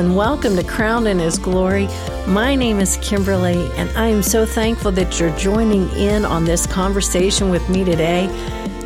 and welcome to Crowned in His Glory. My name is Kimberly, and I am so thankful that you're joining in on this conversation with me today.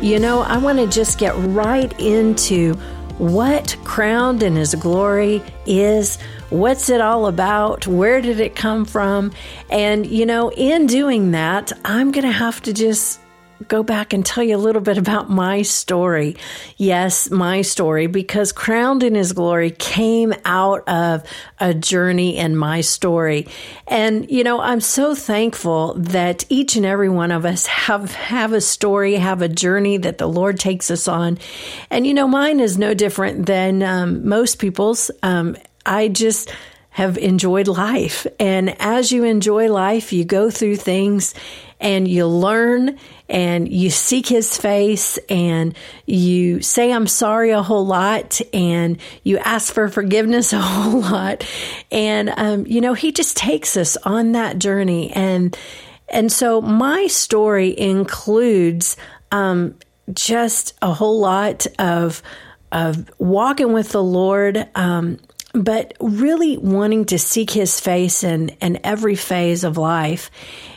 You know, I want to just get right into what Crowned in His Glory is. What's it all about? Where did it come from? And, you know, in doing that, I'm going to have to just go back and tell you a little bit about my story. Yes, my story, because Crowned in His Glory came out of a journey in my story. And, you know, I'm so thankful that each and every one of us have, have a story, have a journey that the Lord takes us on. And, you know, mine is no different than um, most people's. Um, I just, have enjoyed life. And as you enjoy life, you go through things and you learn and you seek his face and you say, I'm sorry a whole lot and you ask for forgiveness a whole lot. And, um, you know, he just takes us on that journey. And, and so my story includes, um, just a whole lot of, of walking with the Lord, um, but really wanting to seek his face in, in every phase of life.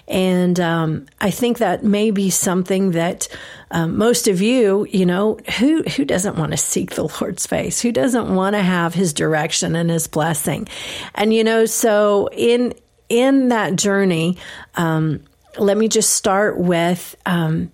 And um, I think that may be something that um, most of you, you know, who who doesn't want to seek the Lord's face? Who doesn't want to have His direction and His blessing? And you know, so in in that journey, um, let me just start with um,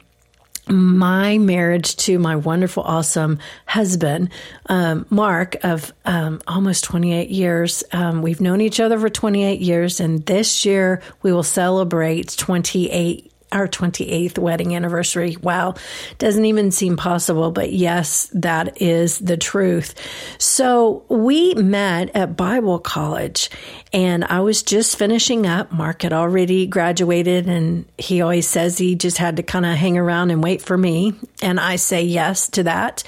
my marriage to my wonderful, awesome husband, um, Mark, of um, almost 28 years. Um, we've known each other for 28 years, and this year we will celebrate 28 our 28th wedding anniversary. Wow, doesn't even seem possible, but yes, that is the truth. So we met at Bible college, and I was just finishing up. Mark had already graduated, and he always says he just had to kind of hang around and wait for me. And I say yes to that.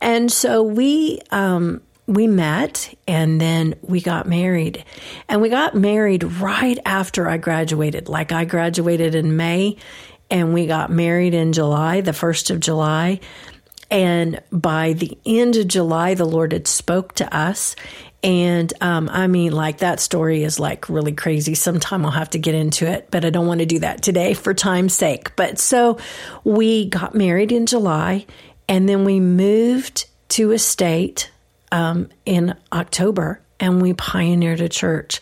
And so we, um, we met and then we got married. And we got married right after I graduated. Like I graduated in May and we got married in July, the 1st of July. And by the end of July, the Lord had spoke to us. And um, I mean, like that story is like really crazy. Sometime I'll have to get into it, but I don't want to do that today for time's sake. But so we got married in July and then we moved to a state um, in October and we pioneered a church.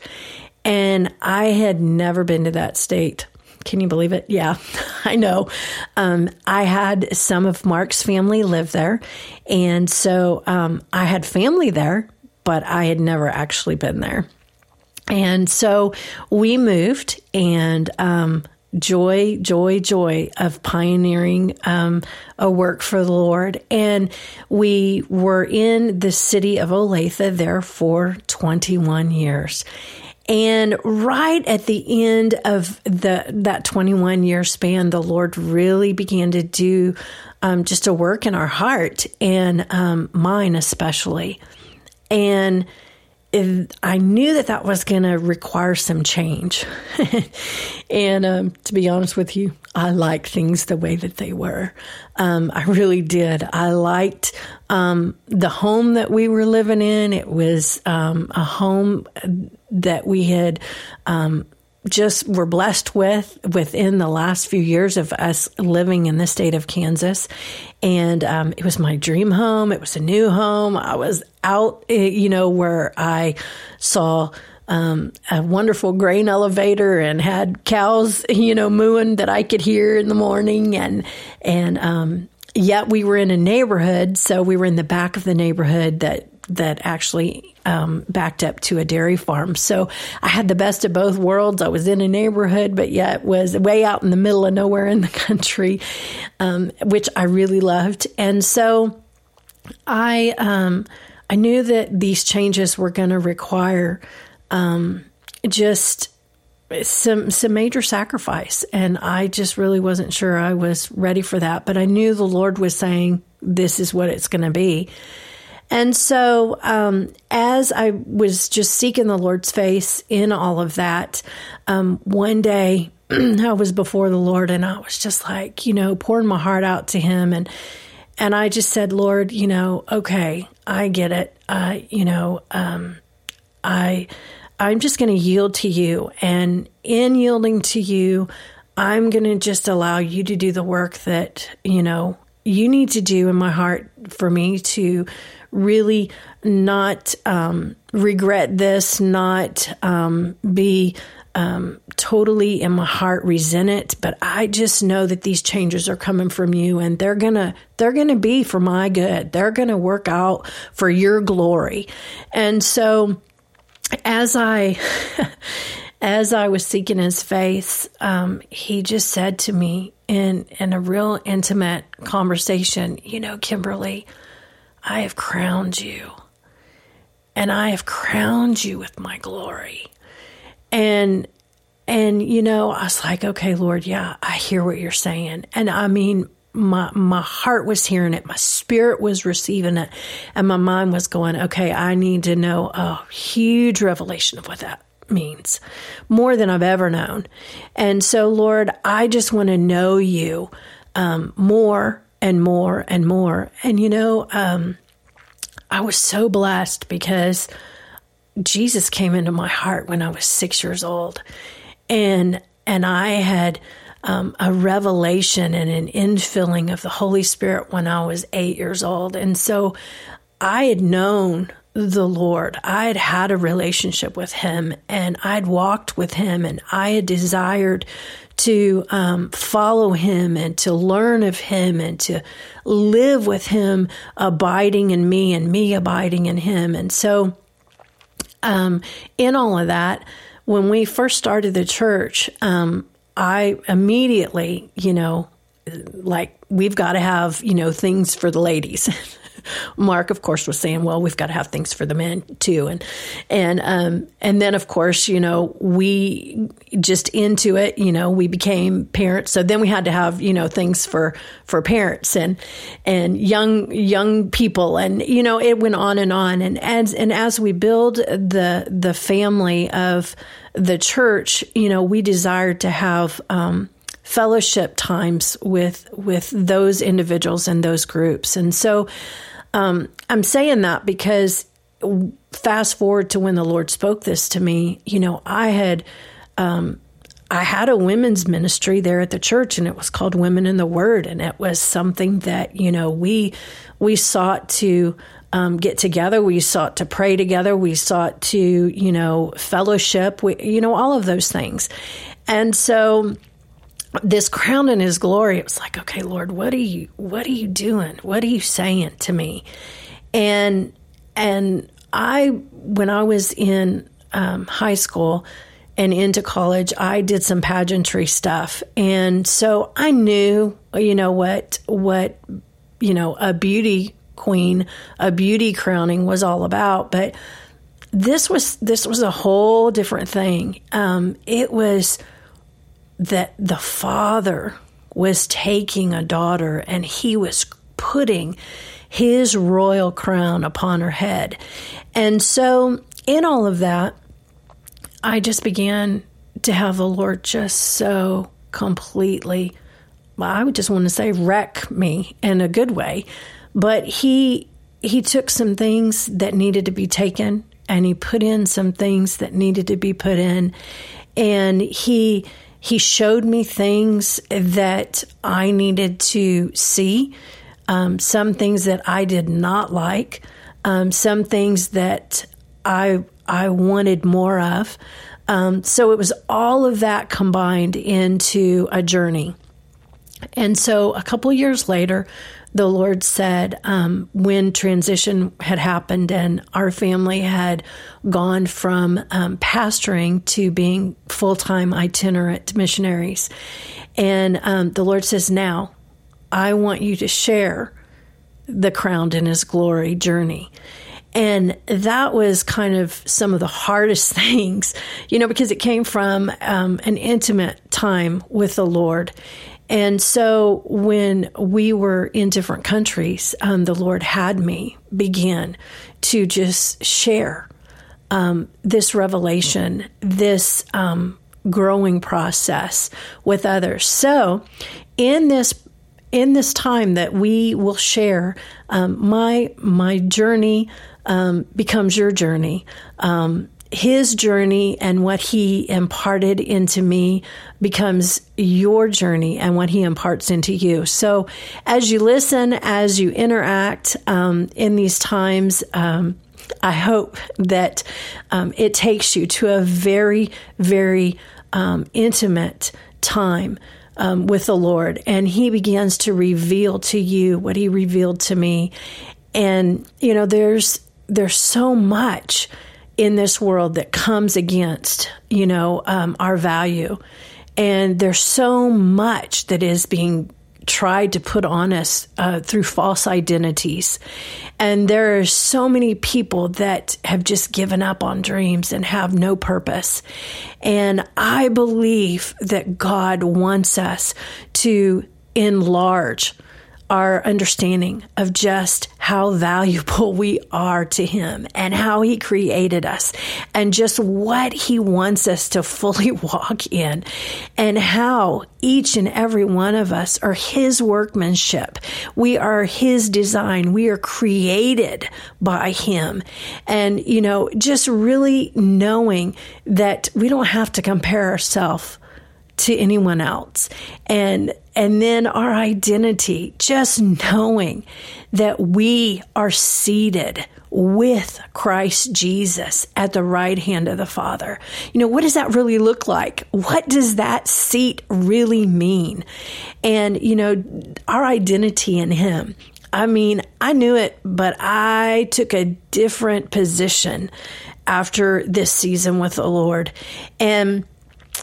And I had never been to that state. Can you believe it? Yeah, I know. Um, I had some of Mark's family live there. And so um, I had family there, but I had never actually been there. And so we moved, and um, joy, joy, joy of pioneering um, a work for the Lord. And we were in the city of Olathe there for 21 years. And right at the end of the that 21 year span, the Lord really began to do um, just a work in our heart and um, mine especially. And I knew that that was going to require some change. and um, to be honest with you, I liked things the way that they were. Um, I really did. I liked um, the home that we were living in. It was um, a home that we had um, just were blessed with within the last few years of us living in the state of Kansas. And um, it was my dream home. It was a new home. I was out, eh, you know, where I saw um, a wonderful grain elevator and had cows, you know, mooing that I could hear in the morning. And, and, um, yet we were in a neighborhood. So we were in the back of the neighborhood that that actually um, backed up to a dairy farm. So I had the best of both worlds. I was in a neighborhood, but yet was way out in the middle of nowhere in the country, um, which I really loved. And so I um, I knew that these changes were going to require um, just some some major sacrifice and I just really wasn't sure I was ready for that but I knew the Lord was saying this is what it's going to be and so, um, as I was just seeking the Lord's face in all of that, um, one day I was before the Lord and I was just like, you know, pouring my heart out to Him. And, and I just said, Lord, you know, okay, I get it. Uh, you know, um, I I'm just going to yield to you. And in yielding to you, I'm going to just allow you to do the work that, you know, you need to do in my heart for me to really not um, regret this, not um, be um, totally in my heart resent it. But I just know that these changes are coming from you, and they're gonna they're gonna be for my good. They're gonna work out for your glory. And so, as I as I was seeking His face, um, He just said to me in in a real intimate conversation, you know, Kimberly, I have crowned you, and I have crowned you with my glory. And and you know, I was like, okay, Lord, yeah, I hear what you're saying. And I mean, my my heart was hearing it, my spirit was receiving it, and my mind was going, okay, I need to know a huge revelation of what that means, more than I've ever known. And so, Lord, I just want to know you um, more and more and more. And you know, um, I was so blessed because Jesus came into my heart when I was six years old, and and I had um, a revelation and an infilling of the Holy Spirit when I was eight years old, and so I had known the Lord. I had had a relationship with Him, and I'd walked with Him, and I had desired to um, follow him and to learn of him and to live with him, abiding in me and me abiding in him. And so um, in all of that, when we first started the church, um, I immediately, you know, like we've got to have, you know, things for the ladies. Mark, of course, was saying, "Well, we've got to have things for the men too," and and um, and then, of course, you know, we just into it. You know, we became parents, so then we had to have you know things for for parents and and young young people, and you know, it went on and on. And as and as we build the the family of the church, you know, we desired to have. Um, fellowship times with with those individuals and those groups and so um, I'm saying that because fast forward to when the Lord spoke this to me, you know, I had. Um, I had a women's ministry there at the church and it was called Women in the Word and it was something that, you know, we we sought to um, get together, we sought to pray together, we sought to, you know, fellowship, we, you know, all of those things. And so this crown in his glory it was like okay lord what are you what are you doing? What are you saying to me? And and i when i was in um, high school and into college i did some pageantry stuff. And so i knew you know what what you know a beauty queen a beauty crowning was all about. But this was this was a whole different thing. Um, it was that the father was taking a daughter and he was putting his royal crown upon her head. And so, in all of that, I just began to have the Lord just so completely, well, I would just want to say, wreck me in a good way. But he he took some things that needed to be taken and he put in some things that needed to be put in and he he showed me things that I needed to see, um, some things that I did not like, um, some things that I I wanted more of. Um, so it was all of that combined into a journey. And so a couple years later, the Lord said um, when transition had happened and our family had gone from um, pastoring to being full time itinerant missionaries. And um, the Lord says, Now I want you to share the crowned in his glory journey. And that was kind of some of the hardest things, you know, because it came from um, an intimate time with the Lord. And so when we were in different countries, um, the Lord had me begin to just share um, this revelation, this um, growing process with others. So in this in this time that we will share um, my my journey um, becomes your journey. His journey and what he imparted into me becomes your journey and what he imparts into you. So, as you listen, as you interact um, in these times, um, I hope that um, it takes you to a very, very um, intimate time. Um, with the Lord, and He begins to reveal to you what He revealed to me. And you know, there's there's so much in this world that comes against, you know, um, our value. And there's so much that is being tried to put on us uh, through false identities. And there are so many people that have just given up on dreams and have no purpose. And I believe that God wants us to enlarge our understanding of just how valuable we are to Him and how He created us and just what He wants us to fully walk in and how each and every one of us are His workmanship. We are His design. We are created by Him. And, you know, just really knowing that we don't have to compare ourselves to anyone else. And and then our identity, just knowing that we are seated with Christ Jesus at the right hand of the Father. You know, what does that really look like? What does that seat really mean? And, you know, our identity in Him. I mean, I knew it, but I took a different position after this season with the Lord. And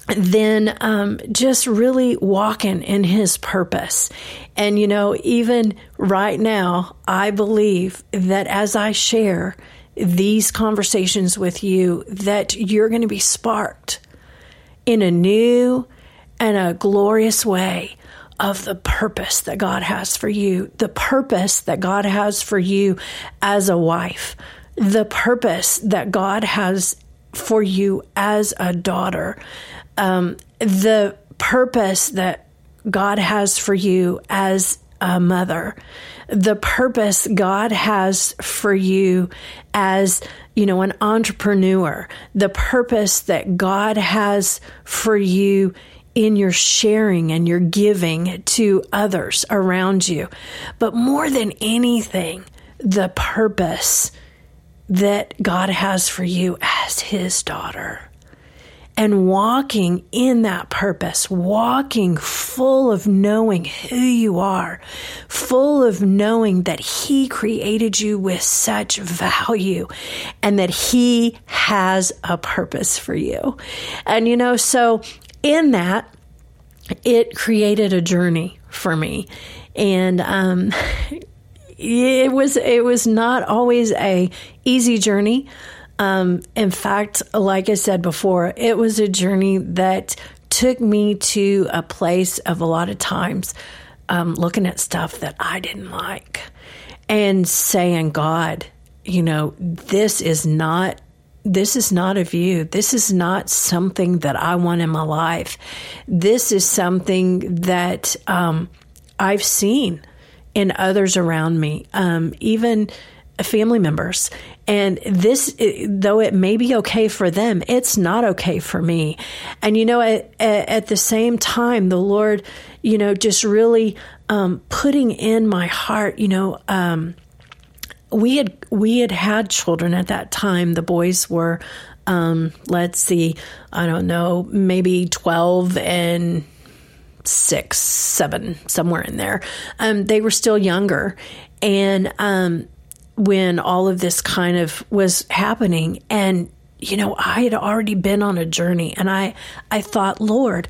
then um, just really walking in his purpose. And, you know, even right now, I believe that as I share these conversations with you, that you're going to be sparked in a new and a glorious way of the purpose that God has for you, the purpose that God has for you as a wife, the purpose that God has for you as a daughter um, the purpose that God has for you as a mother, the purpose God has for you as, you know, an entrepreneur, the purpose that God has for you in your sharing and your giving to others around you. But more than anything, the purpose that God has for you as his daughter and walking in that purpose, walking full of knowing who you are, full of knowing that He created you with such value and that He has a purpose for you. And you know, so in that, it created a journey for me. And, um, it was it was not always a easy journey um, in fact, like I said before, it was a journey that took me to a place of a lot of times um, looking at stuff that I didn't like and saying, God, you know, this is not this is not of you. This is not something that I want in my life. This is something that um, I've seen in others around me, um, even family members. And this, though it may be okay for them, it's not okay for me. And, you know, at, at the same time, the Lord, you know, just really um, putting in my heart, you know, um, we had we had had children at that time. The boys were, um, let's see, I don't know, maybe twelve and six, seven, somewhere in there. Um, they were still younger, and um, when all of this kind of was happening and you know I had already been on a journey and I I thought Lord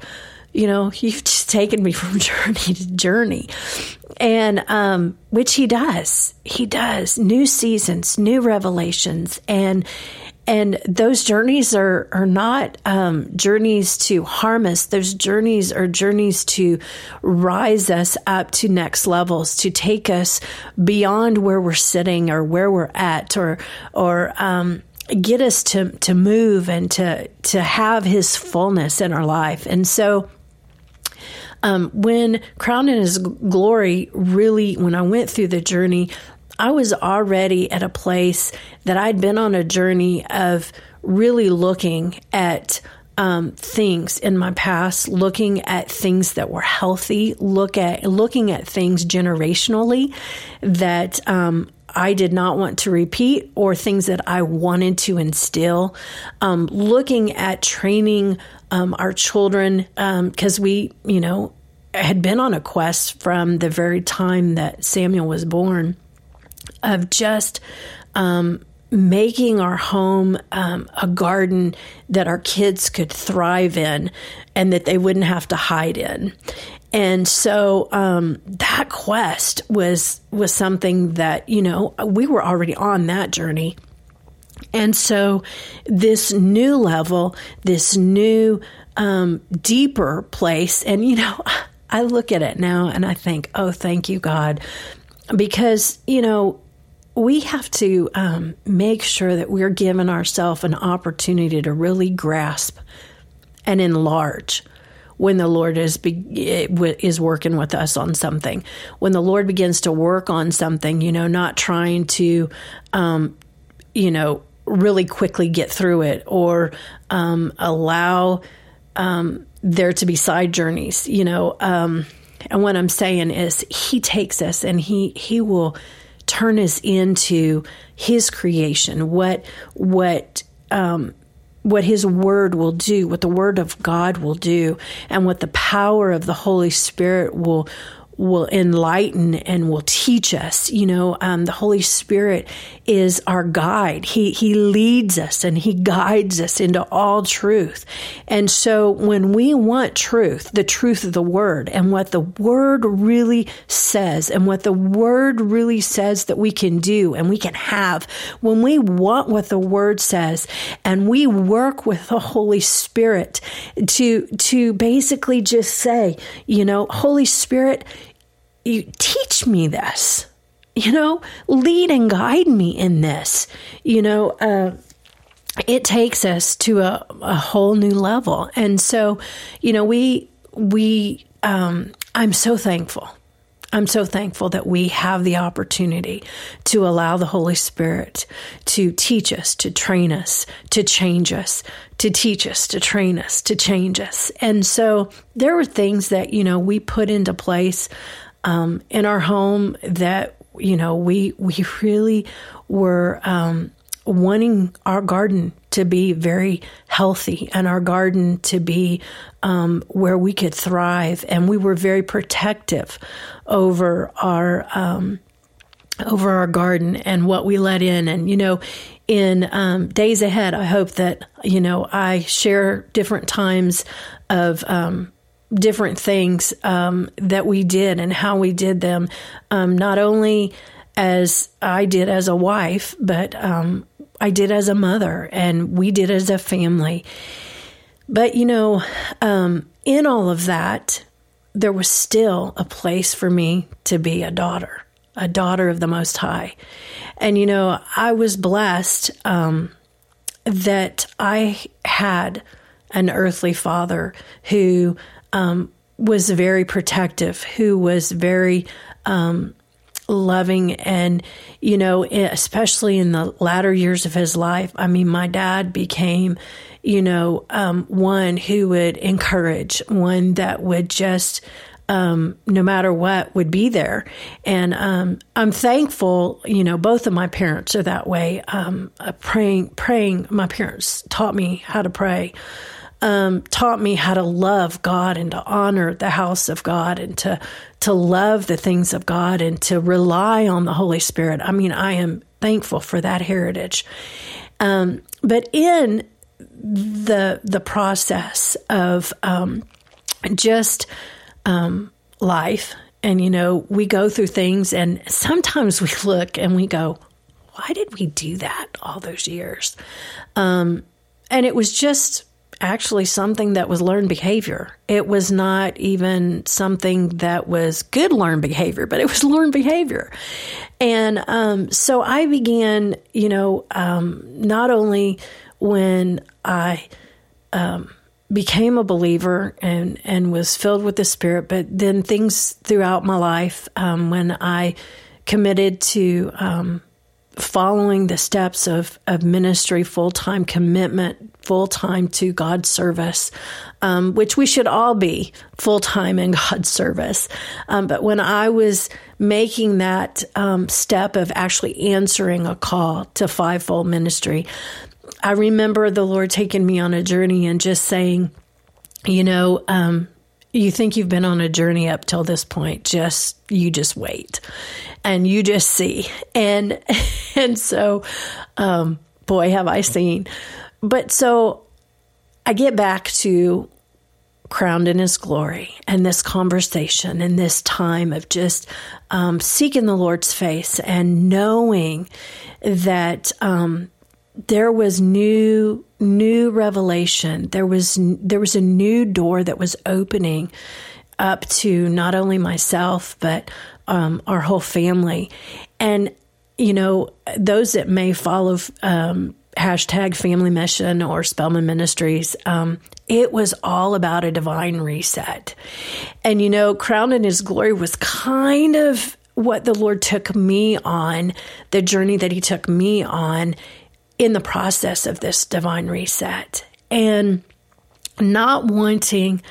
you know you've just taken me from journey to journey. And um which he does. He does. New seasons new revelations. And and those journeys are are not um, journeys to harm us. Those journeys are journeys to rise us up to next levels, to take us beyond where we're sitting or where we're at, or or um, get us to to move and to to have His fullness in our life. And so. Um, when Crowned in His Glory, really, when I went through the journey, I was already at a place that I'd been on a journey of really looking at um, things in my past, looking at things that were healthy, look at looking at things generationally that um, I did not want to repeat, or things that I wanted to instill. Um, looking at training um, our children because um, we, you know, had been on a quest from the very time that Samuel was born of just um, making our home um, a garden that our kids could thrive in and that they wouldn't have to hide in. And so um, that quest was was something that you know we were already on that journey, and so this new level, this new um, deeper place, and you know I look at it now and I think, oh, thank you God, because you know we have to um, make sure that we're giving ourselves an opportunity to really grasp and enlarge when the Lord is be, is working with us on something. When the Lord begins to work on something, you know, not trying to, um, you know, really quickly get through it or um, allow um, there to be side journeys, you know. Um, and what I'm saying is, He takes us and He He will turn us into his creation, what what um, what his word will do, what the word of God will do, and what the power of the Holy Spirit will will enlighten and will teach us. You know, um, the Holy Spirit is our guide. He He leads us and He guides us into all truth. And so, when we want truth, the truth of the Word, and what the Word really says, and what the Word really says that we can do and we can have, when we want what the Word says, and we work with the Holy Spirit to to basically just say, you know, Holy Spirit you teach me this you know lead and guide me in this you know uh, it takes us to a, a whole new level and so you know we we um, i'm so thankful I'm so thankful that we have the opportunity to allow the Holy Spirit to teach us, to train us, to change us, to teach us, to train us, to change us. And so there were things that, you know, we put into place um, in our home that you know we we really were um, wanting our garden to be very healthy and our garden to be um, where we could thrive, and we were very protective over our um, over our garden and what we let in, and you know. In um, days ahead, I hope that you know I share different times of um, different things um, that we did and how we did them, um, not only as I did as a wife, but um, I did as a mother, and we did as a family. But you know, um, in all of that, there was still a place for me to be a daughter, a daughter of the Most High. And you know, I was blessed um, that I had an earthly father who um, was very protective, who was very um, loving, and you know, especially in the latter years of his life. I mean, my dad became, you know, um, one who would encourage, one that would just. Um, no matter what, would be there. And um, I'm thankful, you know, both of my parents are that way. Um, uh, praying, praying, my parents taught me how to pray um, taught me how to love God and to honor the house of God and to to love the things of God and to rely on the Holy Spirit. I mean, I am thankful for that heritage. Um, but in the the process of um, just um, life, and you know, we go through things, and sometimes we look and we go, "Why did we do that all those years?" Um, and it was just actually something that was learned behavior. It was not even something that was good learned behavior, but it was learned behavior. And um, so I began, you know, um, not only when I um, became a believer and, and was filled with the Spirit, but then things throughout my life um, when I committed to um, following the steps of, of ministry, full time commitment, full time to God's service, um, which we should all be full time in God's service. Um, but when I was making that um, step of actually answering a call to fivefold ministry, I remember the Lord taking me on a journey and just saying, you know, um, you think you've been on a journey up till this point just you just wait and you just see and and so um boy have i seen but so i get back to crowned in his glory and this conversation and this time of just um, seeking the lord's face and knowing that um, there was new new revelation. There was there was a new door that was opening up to not only myself but um, our whole family, and you know those that may follow um, hashtag Family Mission or Spellman Ministries. Um, it was all about a divine reset, and you know, crowned in His glory was kind of what the Lord took me on, the journey that He took me on in the process of this divine reset. And not wanting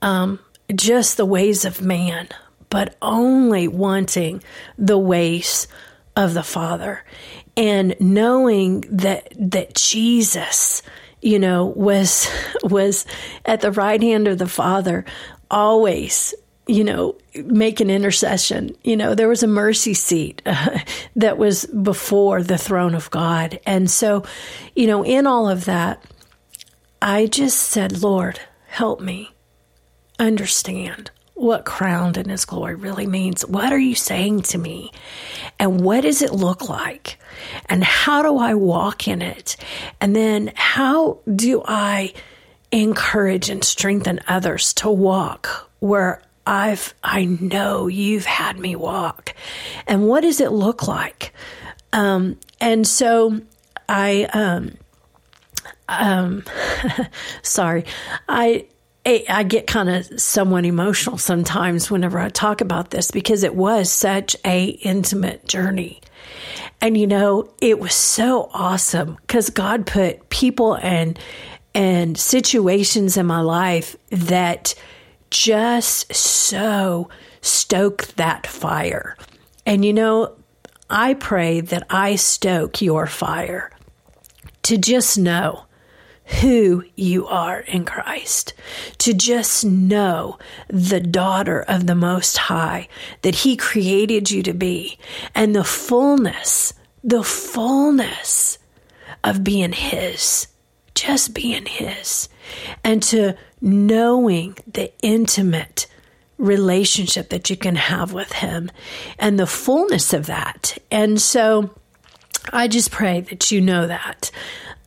um, just the ways of man, but only wanting the ways of the Father and knowing that that Jesus, you know, was was at the right hand of the Father always you know, make an intercession. You know, there was a mercy seat uh, that was before the throne of God. And so, you know, in all of that, I just said, Lord, help me understand what crowned in his glory really means. What are you saying to me? And what does it look like? And how do I walk in it? And then how do I encourage and strengthen others to walk where I've, I know you've had me walk. And what does it look like? Um, and so I, um, um, sorry, I, I get kind of somewhat emotional sometimes whenever I talk about this because it was such a intimate journey. And you know, it was so awesome because God put people and and situations in my life that just so stoke that fire. And you know, I pray that I stoke your fire to just know who you are in Christ, to just know the daughter of the Most High that He created you to be, and the fullness, the fullness of being His, just being His, and to knowing the intimate relationship that you can have with Him and the fullness of that. And so I just pray that you know that.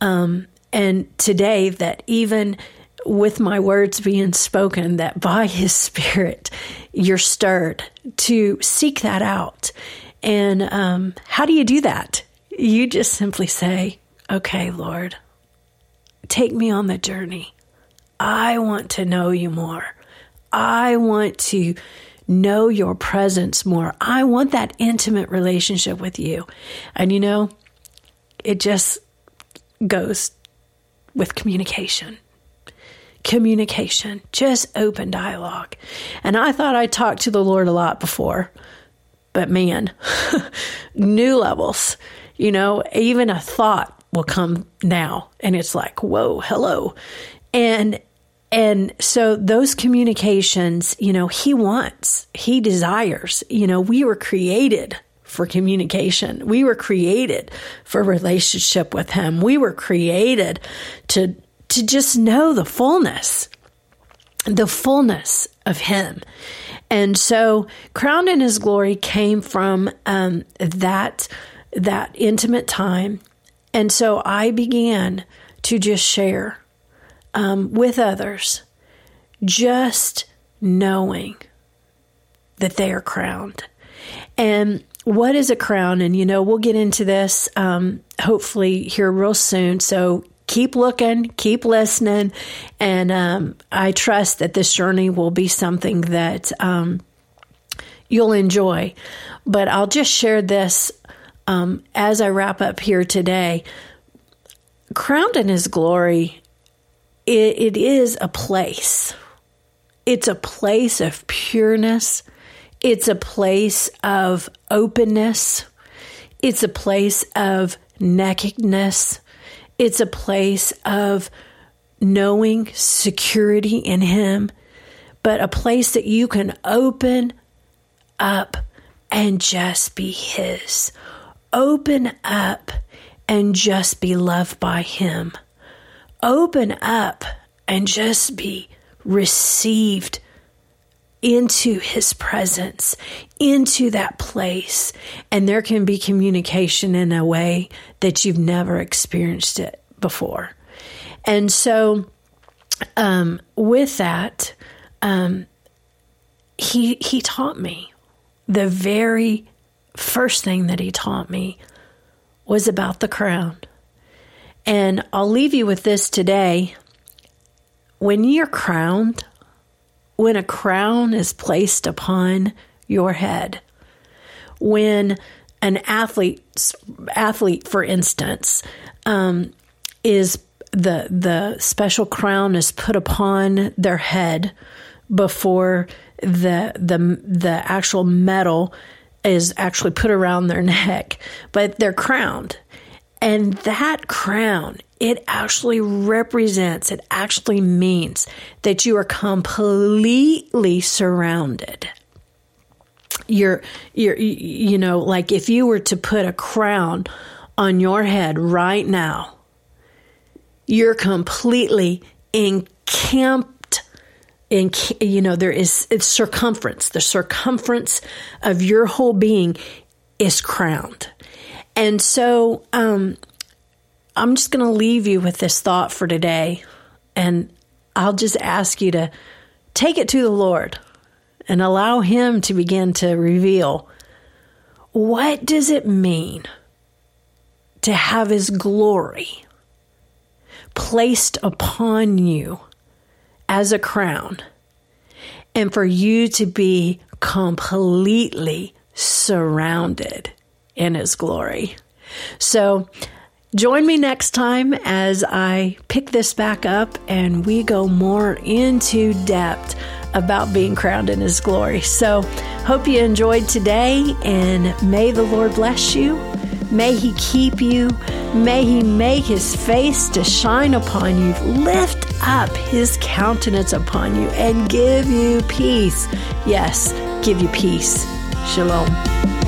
Um, and today, that even with my words being spoken, that by His Spirit, you're stirred to seek that out. And um, how do you do that? You just simply say, Okay, Lord, take me on the journey. I want to know you more. I want to know your presence more. I want that intimate relationship with you. And you know, it just goes with communication. Communication, just open dialogue. And I thought I talked to the Lord a lot before, but man, new levels. You know, even a thought will come now and it's like, whoa, hello. And and so those communications, you know, he wants, he desires, you know, we were created for communication. We were created for relationship with him. We were created to to just know the fullness, the fullness of him. And so crowned in his glory came from um, that that intimate time. And so I began to just share um, with others, just knowing that they are crowned. And what is a crown? And, you know, we'll get into this um, hopefully here real soon. So keep looking, keep listening. And um, I trust that this journey will be something that um, you'll enjoy. But I'll just share this um, as I wrap up here today. Crowned in His glory, it, it is a place. It's a place of pureness. It's a place of openness. It's a place of nakedness. It's a place of knowing security in Him, but a place that you can open up and just be His. Open up and just be loved by Him. Open up and just be received into His presence, into that place. And there can be communication in a way that you've never experienced it before. And so, um, with that, um, he he taught me the very first thing that he taught me was about the crown. And I'll leave you with this today. When you're crowned, when a crown is placed upon your head, when an athlete, athlete for instance, um, is the the special crown is put upon their head before the the the actual medal is actually put around their neck, but they're crowned. And that crown, it actually represents, it actually means that you are completely surrounded. You're, you're, you know, like if you were to put a crown on your head right now, you're completely encamped in you know there is it's circumference the circumference of your whole being is crowned and so um, i'm just going to leave you with this thought for today and i'll just ask you to take it to the lord and allow him to begin to reveal what does it mean to have his glory placed upon you as a crown and for you to be completely surrounded in His glory. So, join me next time as I pick this back up and we go more into depth about being crowned in His glory. So, hope you enjoyed today and may the Lord bless you. May He keep you. May He make His face to shine upon you, lift up His countenance upon you, and give you peace. Yes, give you peace. Shalom.